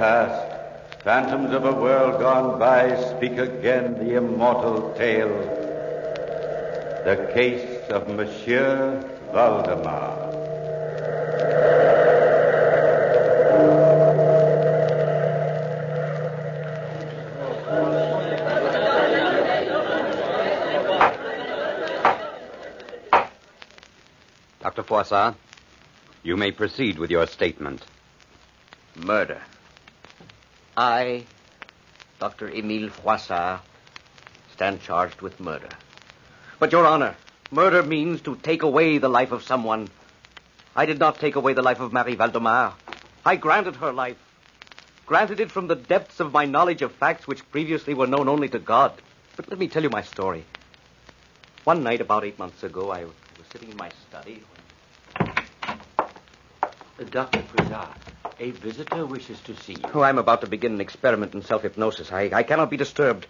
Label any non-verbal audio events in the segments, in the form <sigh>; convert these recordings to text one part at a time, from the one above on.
past, phantoms of a world gone by speak again the immortal tale. The case of Monsieur Valdemar. Dr. Froissart, you may proceed with your statement. Murder. I, Dr. Emile Froissart, stand charged with murder. But, Your Honor, murder means to take away the life of someone. I did not take away the life of Marie Valdemar. I granted her life. Granted it from the depths of my knowledge of facts which previously were known only to God. But let me tell you my story. One night, about eight months ago, I was sitting in my study. When... Dr. Froissart, a visitor wishes to see you. Oh, I'm about to begin an experiment in self hypnosis. I, I cannot be disturbed.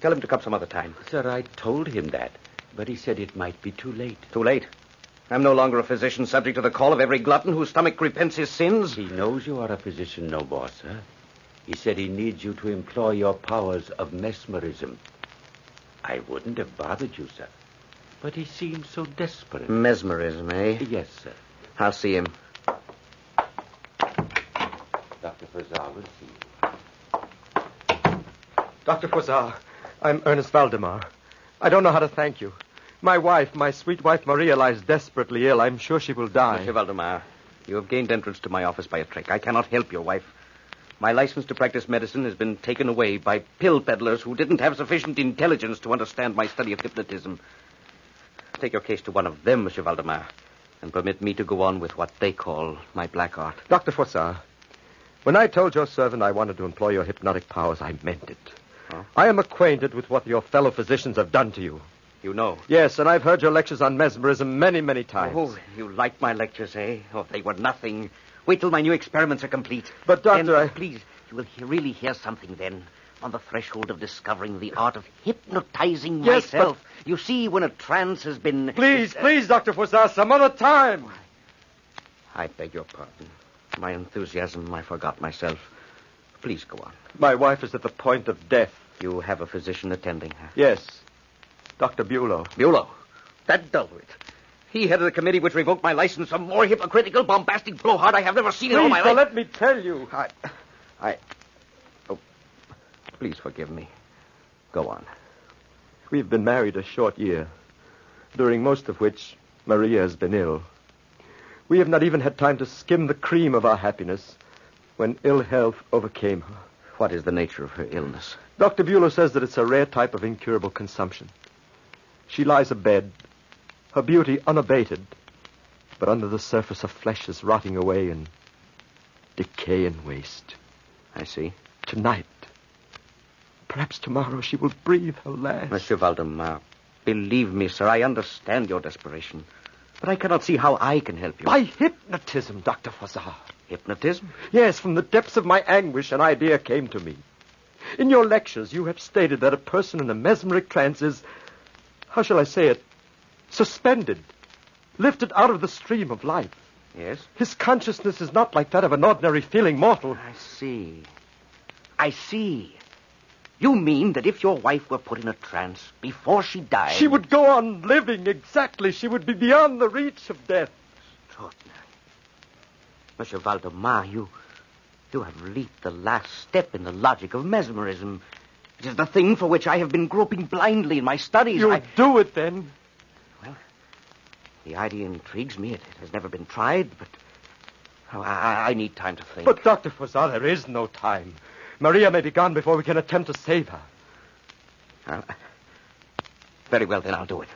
Tell him to come some other time. Sir, I told him that, but he said it might be too late. Too late. I'm no longer a physician subject to the call of every glutton whose stomach repents his sins. He knows you are a physician, no more, sir. He said he needs you to employ your powers of mesmerism. I wouldn't have bothered you, sir. But he seemed so desperate. Mesmerism, eh? Yes, sir. I'll see him. Dr. Froissart will see you. Dr. Froissart, I'm Ernest Valdemar. I don't know how to thank you. My wife, my sweet wife Maria, lies desperately ill. I'm sure she will die. Monsieur Valdemar, you have gained entrance to my office by a trick. I cannot help your wife. My license to practice medicine has been taken away by pill peddlers who didn't have sufficient intelligence to understand my study of hypnotism. Take your case to one of them, Monsieur Valdemar, and permit me to go on with what they call my black art. Dr. Froissart, when I told your servant I wanted to employ your hypnotic powers, I meant it. Huh? I am acquainted with what your fellow physicians have done to you. You know. Yes, and I've heard your lectures on mesmerism many, many times. Oh, you like my lectures, eh? Oh, they were nothing. Wait till my new experiments are complete. But, Doctor, Then, I- Please, you will he- really hear something then. On the threshold of discovering the art of hypnotizing Yes, but- You see, when a trance has been. Please, please, Dr. Froissart, some other time. I beg your pardon. My enthusiasm, I forgot myself. Please go on. My wife is at the point of death. You have a physician attending her. Yes. Dr. Bulow. Bulow. That dulwit. He headed a committee which revoked my license for more hypocritical, bombastic blowhard I have never seen in all Please, my life. let me tell you. I, I. Oh, please forgive me. Go on. We've been married a short year, during most of which Maria has been ill. We have not even had time to skim the cream of our happiness when ill health overcame her. What is the nature of her illness? Dr. Bulow says that it's a rare type of incurable consumption. She lies abed, her beauty unabated, but under the surface her flesh is rotting away in decay and waste. I see. Tonight, perhaps tomorrow, she will breathe her last. Monsieur Valdemar, believe me, sir, I understand your desperation. But I cannot see how I can help you. By hypnotism, Dr. Froissart. Hypnotism? Yes, from the depths of my anguish, an idea came to me. In your lectures, you have stated that a person in a mesmeric trance is, how shall I say it, suspended, lifted out of the stream of life. Yes? His consciousness is not like that of an ordinary feeling mortal. I see. I see. You mean that if your wife were put in a trance before she died... She would go on living, exactly. She would be beyond the reach of death. Extraordinary. Monsieur Valdemar, you... You have leaped the last step in the logic of mesmerism. It is the thing for which I have been groping blindly in my studies. You'll I... do it then. Well, the idea intrigues me. It, it has never been tried, but oh, I, I need time to think. But, Dr. Froissart, there is no time. Maria may be gone before we can attempt to save her. Uh, very well, then I'll do it.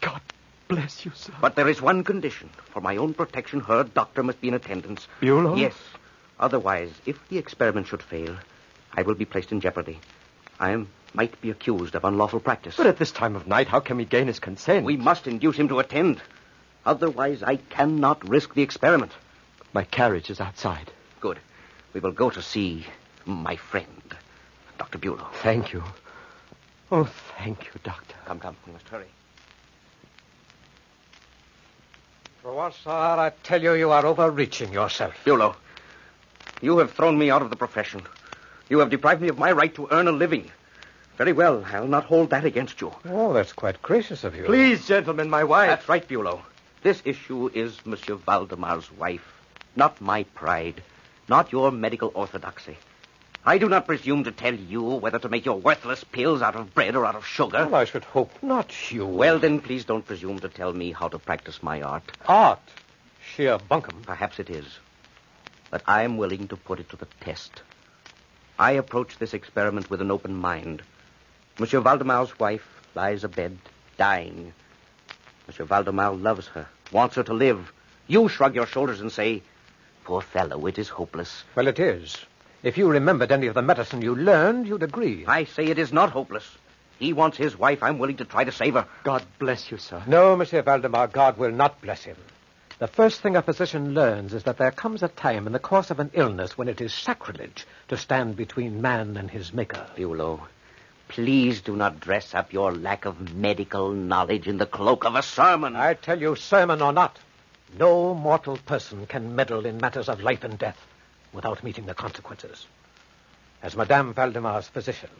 God bless you, sir. But there is one condition. For my own protection, her doctor must be in attendance. Bulow? Yes. Otherwise, if the experiment should fail, I will be placed in jeopardy. I am, might be accused of unlawful practice. But at this time of night, how can we gain his consent? We must induce him to attend. Otherwise, I cannot risk the experiment. My carriage is outside. Good. We will go to see my friend, Dr. Bulow. Thank you. Oh, thank you, Doctor. Come, come. We must hurry. Froissart, I tell you, you are overreaching yourself. Bulow, you have thrown me out of the profession. You have deprived me of my right to earn a living. Very well, I'll not hold that against you. Oh, that's quite gracious of you. Please, gentlemen, my wife. That's right, Bulow. This issue is Monsieur Valdemar's wife, not my pride, not your medical orthodoxy. I do not presume to tell you whether to make your worthless pills out of bread or out of sugar. Well, I should hope not, you. Well, then, please don't presume to tell me how to practice my art. Art. Sheer bunkum. Perhaps it is. But I am willing to put it to the test. I approach this experiment with an open mind. Monsieur Valdemar's wife lies abed, dying. Monsieur Valdemar loves her, wants her to live. You shrug your shoulders and say, Poor fellow, it is hopeless. Well, it is. If you remembered any of the medicine you learned, you'd agree. I say it is not hopeless. He wants his wife. I'm willing to try to save her. God bless you, sir. No, Monsieur Valdemar, God will not bless him. The first thing a physician learns is that there comes a time in the course of an illness when it is sacrilege to stand between man and his maker. Bulow, please do not dress up your lack of medical knowledge in the cloak of a sermon. I tell you, sermon or not, no mortal person can meddle in matters of life and death without meeting the consequences. As Madame Valdemar's physician,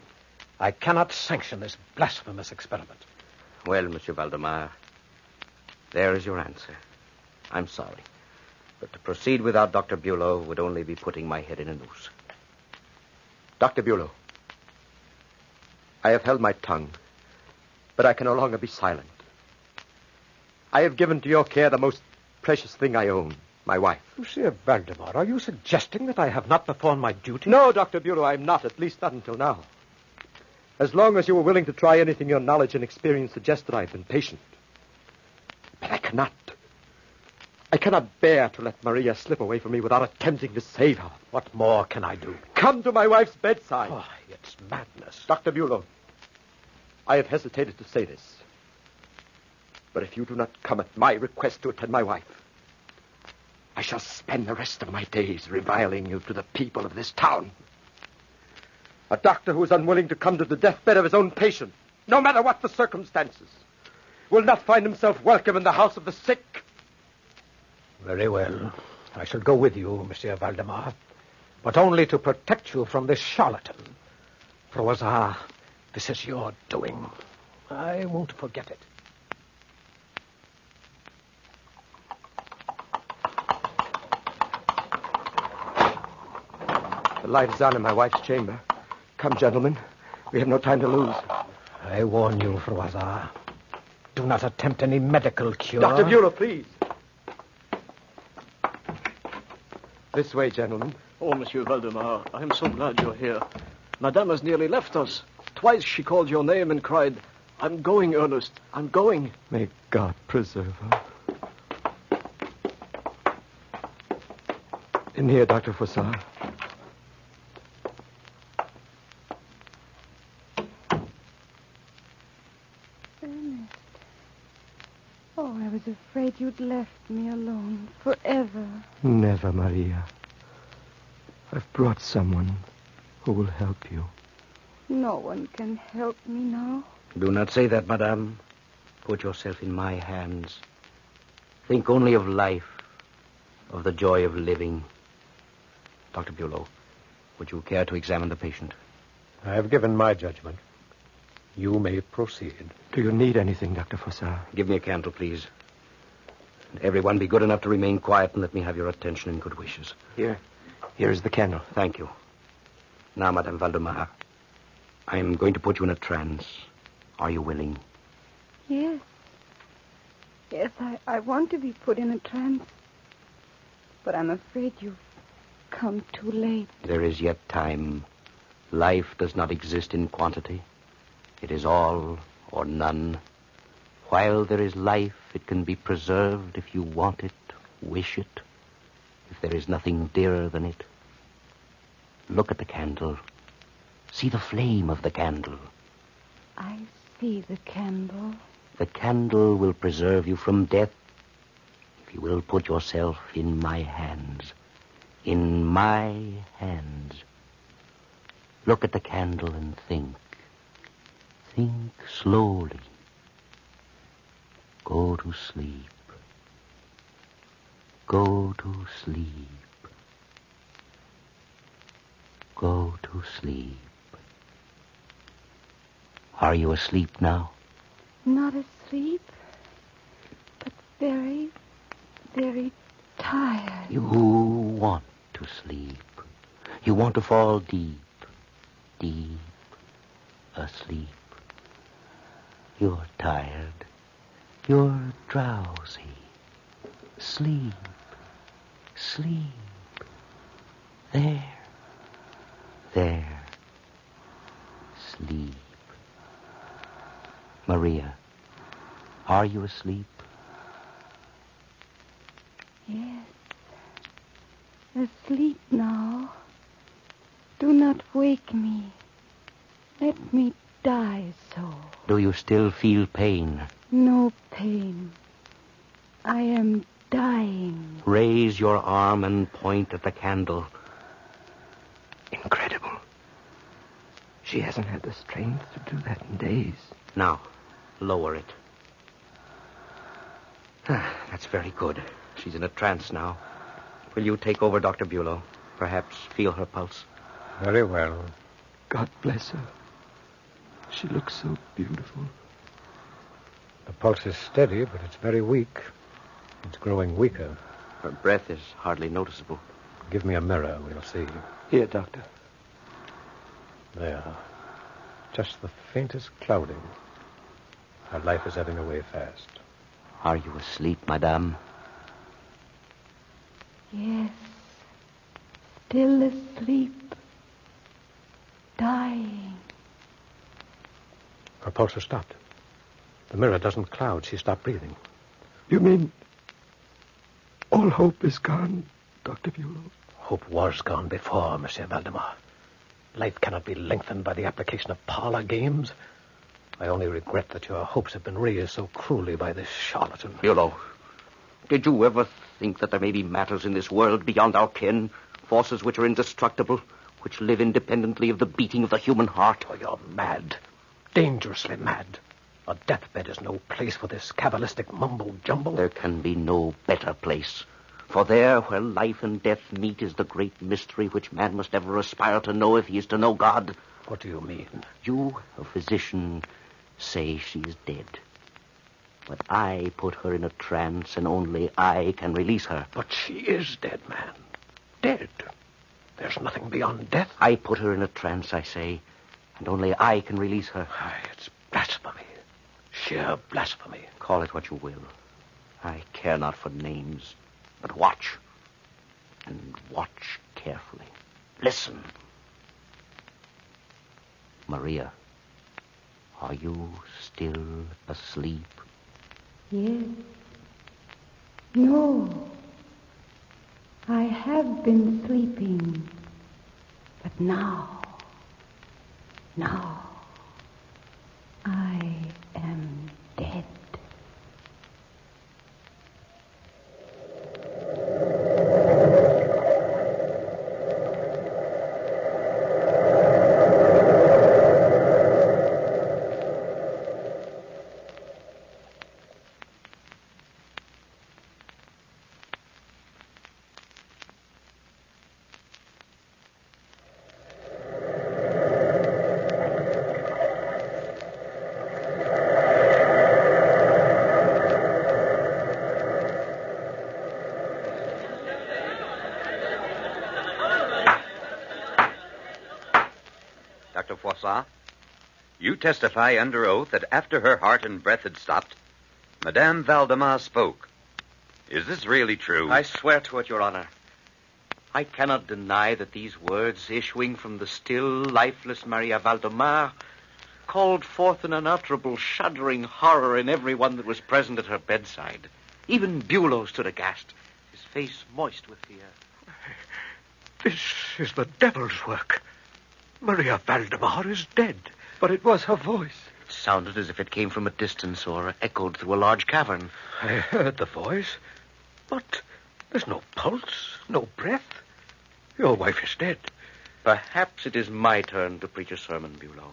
I cannot sanction this blasphemous experiment. Well, Monsieur Valdemar, there is your answer. I'm sorry. But to proceed without Dr. Bulow would only be putting my head in a noose. Dr. Bulow, I have held my tongue, but I can no longer be silent. I have given to your care the most precious thing I own, my wife. Monsieur Valdemar, are you suggesting that I have not performed my duty? No, Dr. Bulow, I'm not, at least not until now. As long as you were willing to try anything your knowledge and experience suggested, I've been patient. But I cannot. I cannot bear to let Maria slip away from me without attempting to save her. What more can I do? Come to my wife's bedside. Oh, it's madness. Dr. Bulow, I have hesitated to say this. But if you do not come at my request to attend my wife, I shall spend the rest of my days reviling you to the people of this town. A doctor who is unwilling to come to the deathbed of his own patient, no matter what the circumstances, will not find himself welcome in the house of the sick. Very well. I shall go with you, Monsieur Valdemar, but only to protect you from this charlatan. Froissart, this is your doing. I won't forget it. The light is on in my wife's chamber. Come, gentlemen. We have no time to lose. I warn you, Froissart. Do not attempt any medical cure. Dr. Bulow, please. This way, gentlemen. Oh, Monsieur Valdemar, I am so glad you're here. Madame has nearly left us. Twice she called your name and cried, I'm going, Ernest. I'm going. May God preserve her. In here, Dr. Froissart. Ernest. Oh, I was afraid you'd left me alone forever. Never, Maria. I've brought someone who will help you. No one can help me now. Do not say that, madame. Put yourself in my hands. Think only of life, of the joy of living. Dr. Bulow, Would you care to examine the patient? I have given my judgment. You may proceed. Do you need anything, Dr. Froissart? Give me a candle, please. And everyone be good enough to remain quiet and let me have your attention and good wishes. Here. Here is the candle. Thank you. Now, Madame Valdemar, I am going to put you in a trance. Are you willing? Yes. Yes, I, I want to be put in a trance. But I'm afraid you've come too late. There is yet time. Life does not exist in quantity. It is all or none. While there is life, it can be preserved if you want it, wish it, if there is nothing dearer than it. Look at the candle. See the flame of the candle. I see the candle. The candle will preserve you from death if you will put yourself in my hands. In my hands. Look at the candle and think. Think slowly. Go to sleep. Go to sleep. Go to sleep. Are you asleep now? Not asleep, but very, very tired. You want to sleep. You want to fall deep, deep asleep. You're tired. You're drowsy. Sleep. Sleep. There. There. Sleep. Maria, are you asleep? Yes. Asleep now. Do not wake me. Let me die so. Do you still feel pain? No pain. I am dying. Raise your arm and point at the candle. Incredible. She hasn't had the strength to do that in days. Now, lower it. Ah, that's very good. She's in a trance now. Will you take over, Dr. Bulow? Perhaps feel her pulse. Very well. God bless her. She looks so beautiful. The pulse is steady, but it's very weak. It's growing weaker. Her breath is hardly noticeable. Give me a mirror. We'll see. Here, Doctor. There. Just the faintest clouding. Her life is ebbing away fast. Are you asleep, madame? Yes. Still asleep. Dying. Her pulse has stopped. The mirror doesn't cloud. She stopped breathing. You mean all hope is gone, Dr. Bulow? Hope was gone before, Monsieur Valdemar. Life cannot be lengthened by the application of parlor games. I only regret that your hopes have been raised so cruelly by this charlatan. Bulow, did you ever think that there may be matters in this world beyond our ken? Forces which are indestructible, which live independently of the beating of the human heart? Oh, you're mad. Dangerously mad. A deathbed is no place for this cabalistic mumble jumble. There can be no better place. For there, where life and death meet, is the great mystery which man must ever aspire to know if he is to know God. What do you mean? You, a physician, say she is dead. But I put her in a trance, and only I can release her. But she is dead, man. Dead. There's nothing beyond death. I put her in a trance, I say, and only I can release her. Aye, it's blasphemy. Sheer blasphemy. Call it what you will. I care not for names. But watch. And watch carefully. Listen. Maria, are you still asleep? Yes. No. I have been sleeping. But now, now, I Dr. You testify under oath that after her heart and breath had stopped, Madame Valdemar spoke. Is this really true? I swear to it, Your Honor. I cannot deny that these words issuing from the still, lifeless Maria Valdemar called forth an unutterable, shuddering horror in everyone that was present at her bedside. Even Bulow stood aghast, his face moist with fear. This is the devil's work. Maria Valdemar is dead. But it was her voice. It sounded as if it came from a distance or echoed through a large cavern. I heard the voice, but there's no pulse, no breath. Your wife is dead. Perhaps it is my turn to preach a sermon, Bulow.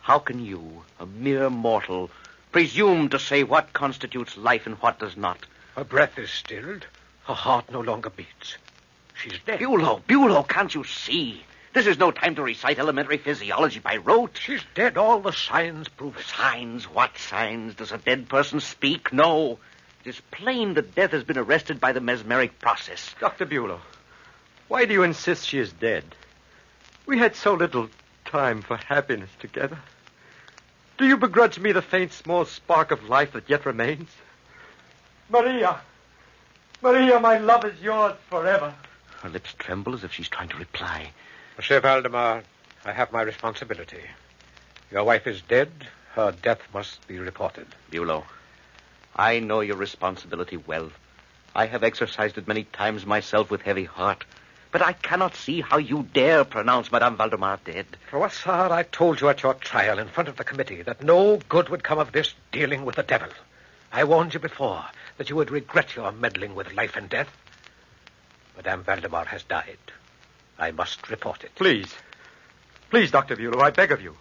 How can you, a mere mortal, presume to say what constitutes life and what does not? Her breath is stilled. Her heart no longer beats. She's dead. Bulow, Bulow, can't you see? This is no time to recite elementary physiology by rote. She's dead. All the signs prove it. Signs? What signs? Does a dead person speak? No. It is plain that death has been arrested by the mesmeric process. Dr. Bulow, why do you insist she is dead? We had so little time for happiness together. Do you begrudge me the faint, small spark of life that yet remains? Maria! Maria, my love is yours forever. Her lips tremble as if she's trying to reply. Monsieur Valdemar, I have my responsibility. Your wife is dead. Her death must be reported. Bulow, I know your responsibility well. I have exercised it many times myself with heavy heart. But I cannot see how you dare pronounce Madame Valdemar dead. Froissart, I told you at your trial in front of the committee that no good would come of this dealing with the devil. I warned you before that you would regret your meddling with life and death. Madame Valdemar has died. I must report it. Please. Please, Dr. Bulow, I beg of you.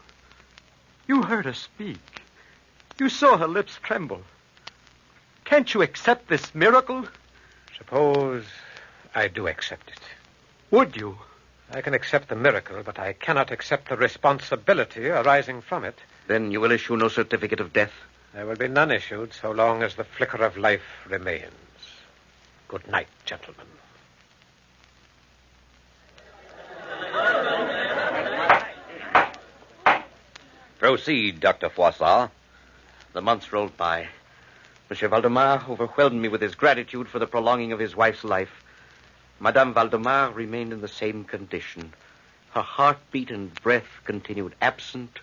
You heard her speak. You saw her lips tremble. Can't you accept this miracle? Suppose I do accept it. Would you? I can accept the miracle, but I cannot accept the responsibility arising from it. Then you will issue no certificate of death? There will be none issued so long as the flicker of life remains. Good night, gentlemen. Proceed, Dr. Froissart. The months rolled by. Monsieur Valdemar overwhelmed me with his gratitude for the prolonging of his wife's life. Madame Valdemar remained in the same condition. Her heartbeat and breath continued absent,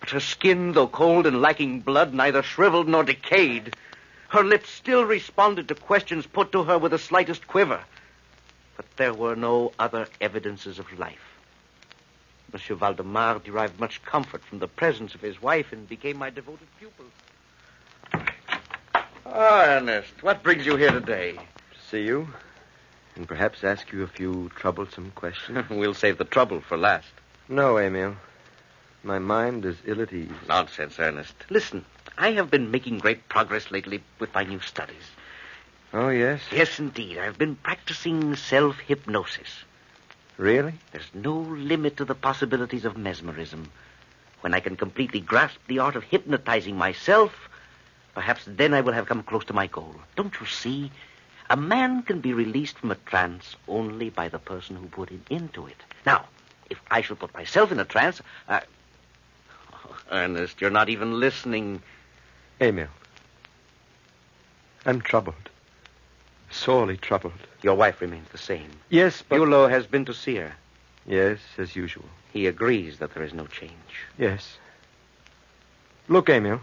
but her skin, though cold and lacking blood, neither shriveled nor decayed. Her lips still responded to questions put to her with the slightest quiver. But there were no other evidences of life. Monsieur Valdemar derived much comfort from the presence of his wife and became my devoted pupil. Ah, Ernest, what brings you here today? To see you. And perhaps ask you a few troublesome questions. <laughs> we'll save the trouble for last. No, Emile. My mind is ill at ease. Nonsense, Ernest. Listen, I have been making great progress lately with my new studies. Oh, yes? Yes, indeed. I've been practicing self hypnosis. Really? There's no limit to the possibilities of mesmerism. When I can completely grasp the art of hypnotizing myself, perhaps then I will have come close to my goal. Don't you see? A man can be released from a trance only by the person who put him into it. Now, if I should put myself in a trance, I... Oh, <laughs> Ernest, you're not even listening. Emile. I'm troubled. Sorely troubled. Your wife remains the same. Yes, but... Bulow has been to see her. Yes, as usual. He agrees that there is no change. Yes. Look, Emile.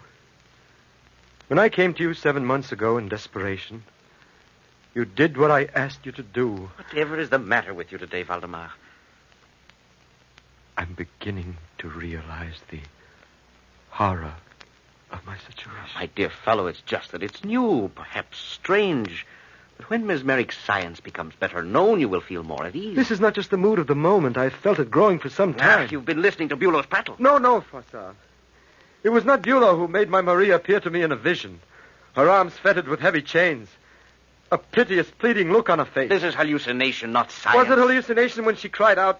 When I came to you seven months ago in desperation, you did what I asked you to do. Whatever is the matter with you today, Valdemar? I'm beginning to realize the horror of my situation. My dear fellow, it's just that it's new, perhaps strange. But when mesmeric science becomes better known, you will feel more at ease. This is not just the mood of the moment. I've felt it growing for some time. Ah, you've been listening to Bulow's prattle. No, no, Froissart. It was not Bulow who made my Maria appear to me in a vision. Her arms fettered with heavy chains. A piteous, pleading look on her face. This is hallucination, not science. Was it hallucination when she cried out,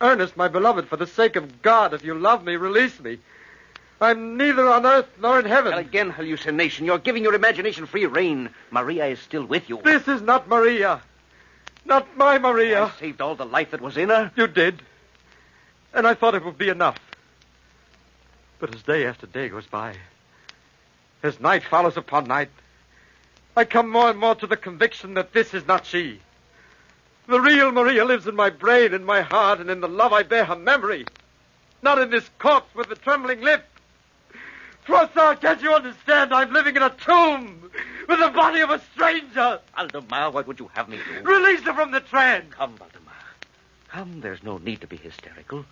Ernest, my beloved, for the sake of God, if you love me, release me. I'm neither on earth nor in heaven. Well, again, hallucination. You're giving your imagination free rein. Maria is still with you. This is not Maria. Not my Maria. I saved all the life that was in her. You did. and I thought it would be enough. But as day after day goes by, as night follows upon night, I come more and more to the conviction that this is not she. The real Maria lives in my brain, in my heart, and in the love I bear her memory. Not in this corpse with the trembling lip. Froissart, can't you understand? I'm living in a tomb with the body of a stranger. Valdemar, what would you have me do? Release her from the trance. Come, Valdemar. Come, there's no need to be hysterical.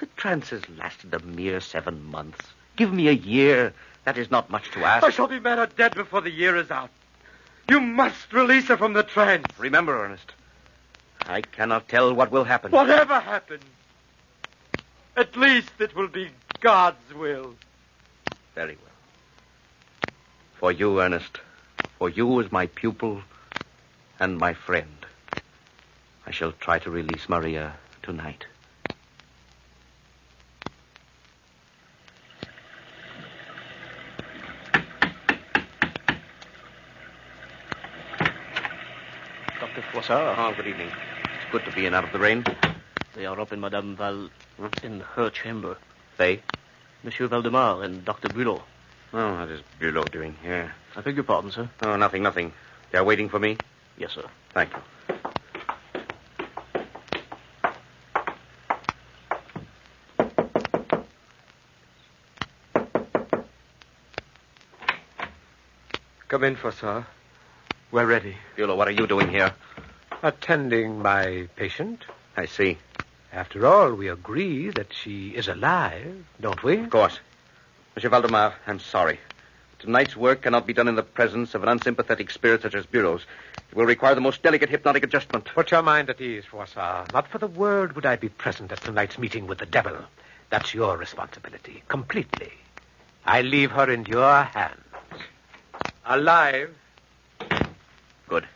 The trance has lasted a mere seven months. Give me a year. That is not much to ask. I shall be mad or dead before the year is out. You must release her from the trance. Remember, Ernest, I cannot tell what will happen. Whatever happens, at least it will be God's will. Very well. For you, Ernest, for you as my pupil and my friend, I shall try to release Maria tonight. Dr. Froissart. Oh, good evening. It's good to be in out of the rain. They are up in Madame Val... Hmm? in her chamber. They? Monsieur Valdemar and Dr. Bulow. Oh, what is Bulow doing here? I beg your pardon, sir. Oh, nothing, nothing. They're waiting for me? Yes, sir. Thank you. Come in, Froissart. We're ready. Bulow, what are you doing here? Attending my patient. I see. After all, we agree that she is alive, don't we? Of course. Monsieur Valdemar, I'm sorry. Tonight's work cannot be done in the presence of an unsympathetic spirit such as Bulow's. It will require the most delicate hypnotic adjustment. Put your mind at ease, Froissart. Not for the world would I be present at tonight's meeting with the devil. That's your responsibility, completely. I leave her in your hands. Alive. Good.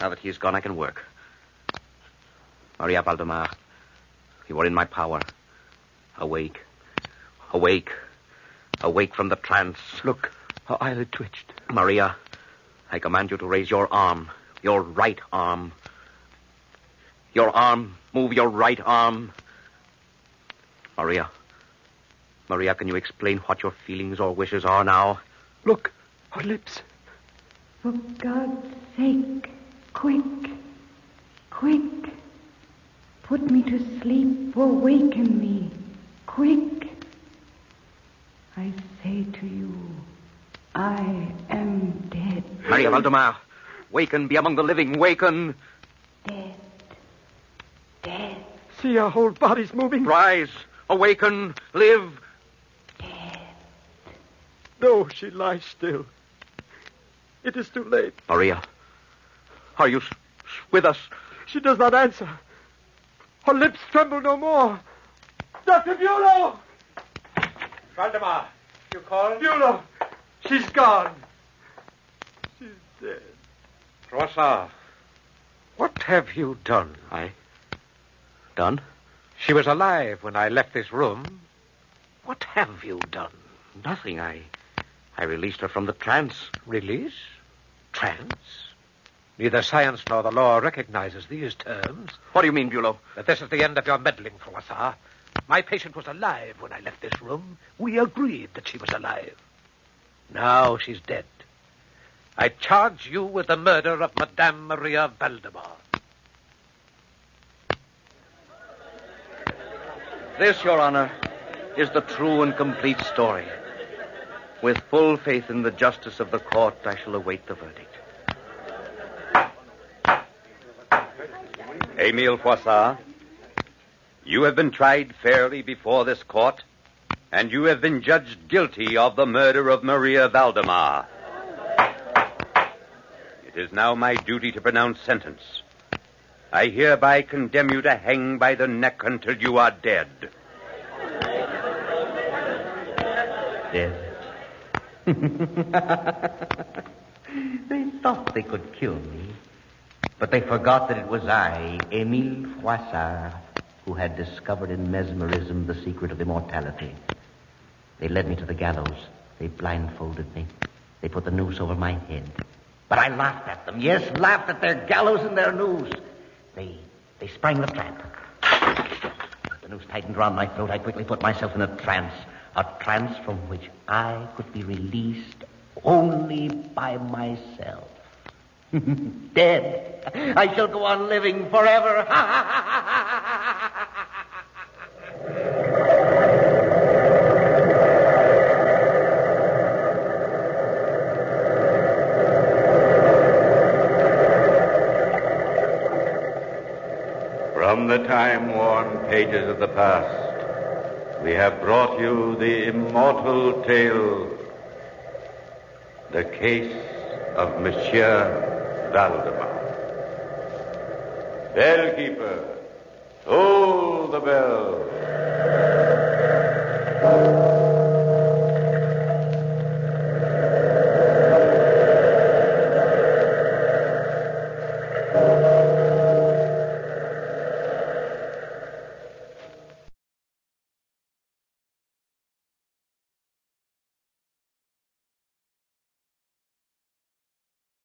Now that he's gone, I can work. Maria Valdemar, you are in my power. Awake. Awake. Awake from the trance. Look, her eyelid twitched. Maria, I command you to raise your arm. Your right arm. Your arm. Move your right arm. Maria. Maria, can you explain what your feelings or wishes are now? Look, her lips. For God's sake, quick, quick. Put me to sleep or waken me. Quick. I say to you, I am dead. Maria Valdemar, waken, be among the living, waken. Dead. Dead. See, her whole body's moving. Rise, awaken, live. Dead. No, she lies still. It is too late. Maria, are you s- s- with us? She does not answer. Her lips tremble no more. Dr. Bulow! Valdemar, you called? Bulow! She's gone. She's dead. Froissart, what have you done? I. Done? She was alive when I left this room. What have you done? Nothing. I. I released her from the trance. Release? Trance? Neither science nor the law recognizes these terms. What do you mean, Bulow? But this is the end of your meddling, Froissart. My patient was alive when I left this room. We agreed that she was alive. Now she's dead. I charge you with the murder of Madame Maria Valdemar. This, Your Honor, is the true and complete story. With full faith in the justice of the court, I shall await the verdict. Emile Froissart, you have been tried fairly before this court, and you have been judged guilty of the murder of Maria Valdemar. It is now my duty to pronounce sentence. I hereby condemn you to hang by the neck until you are dead. Dead. <laughs> they thought they could kill me, but they forgot that it was I, Emile Froissart, who had discovered in mesmerism the secret of immortality. They led me to the gallows. They blindfolded me. They put the noose over my head. But I laughed at them. Yes, laughed at their gallows and their noose. They they sprang the trap. The noose tightened round my throat. I quickly put myself in a trance. A trance from which I could be released only by myself. <laughs> Dead. I shall go on living forever. <laughs> From the time-worn pages of the past, we have brought you the immortal tale, the case of Monsieur Valdemar. Bellkeeper, toll the bell.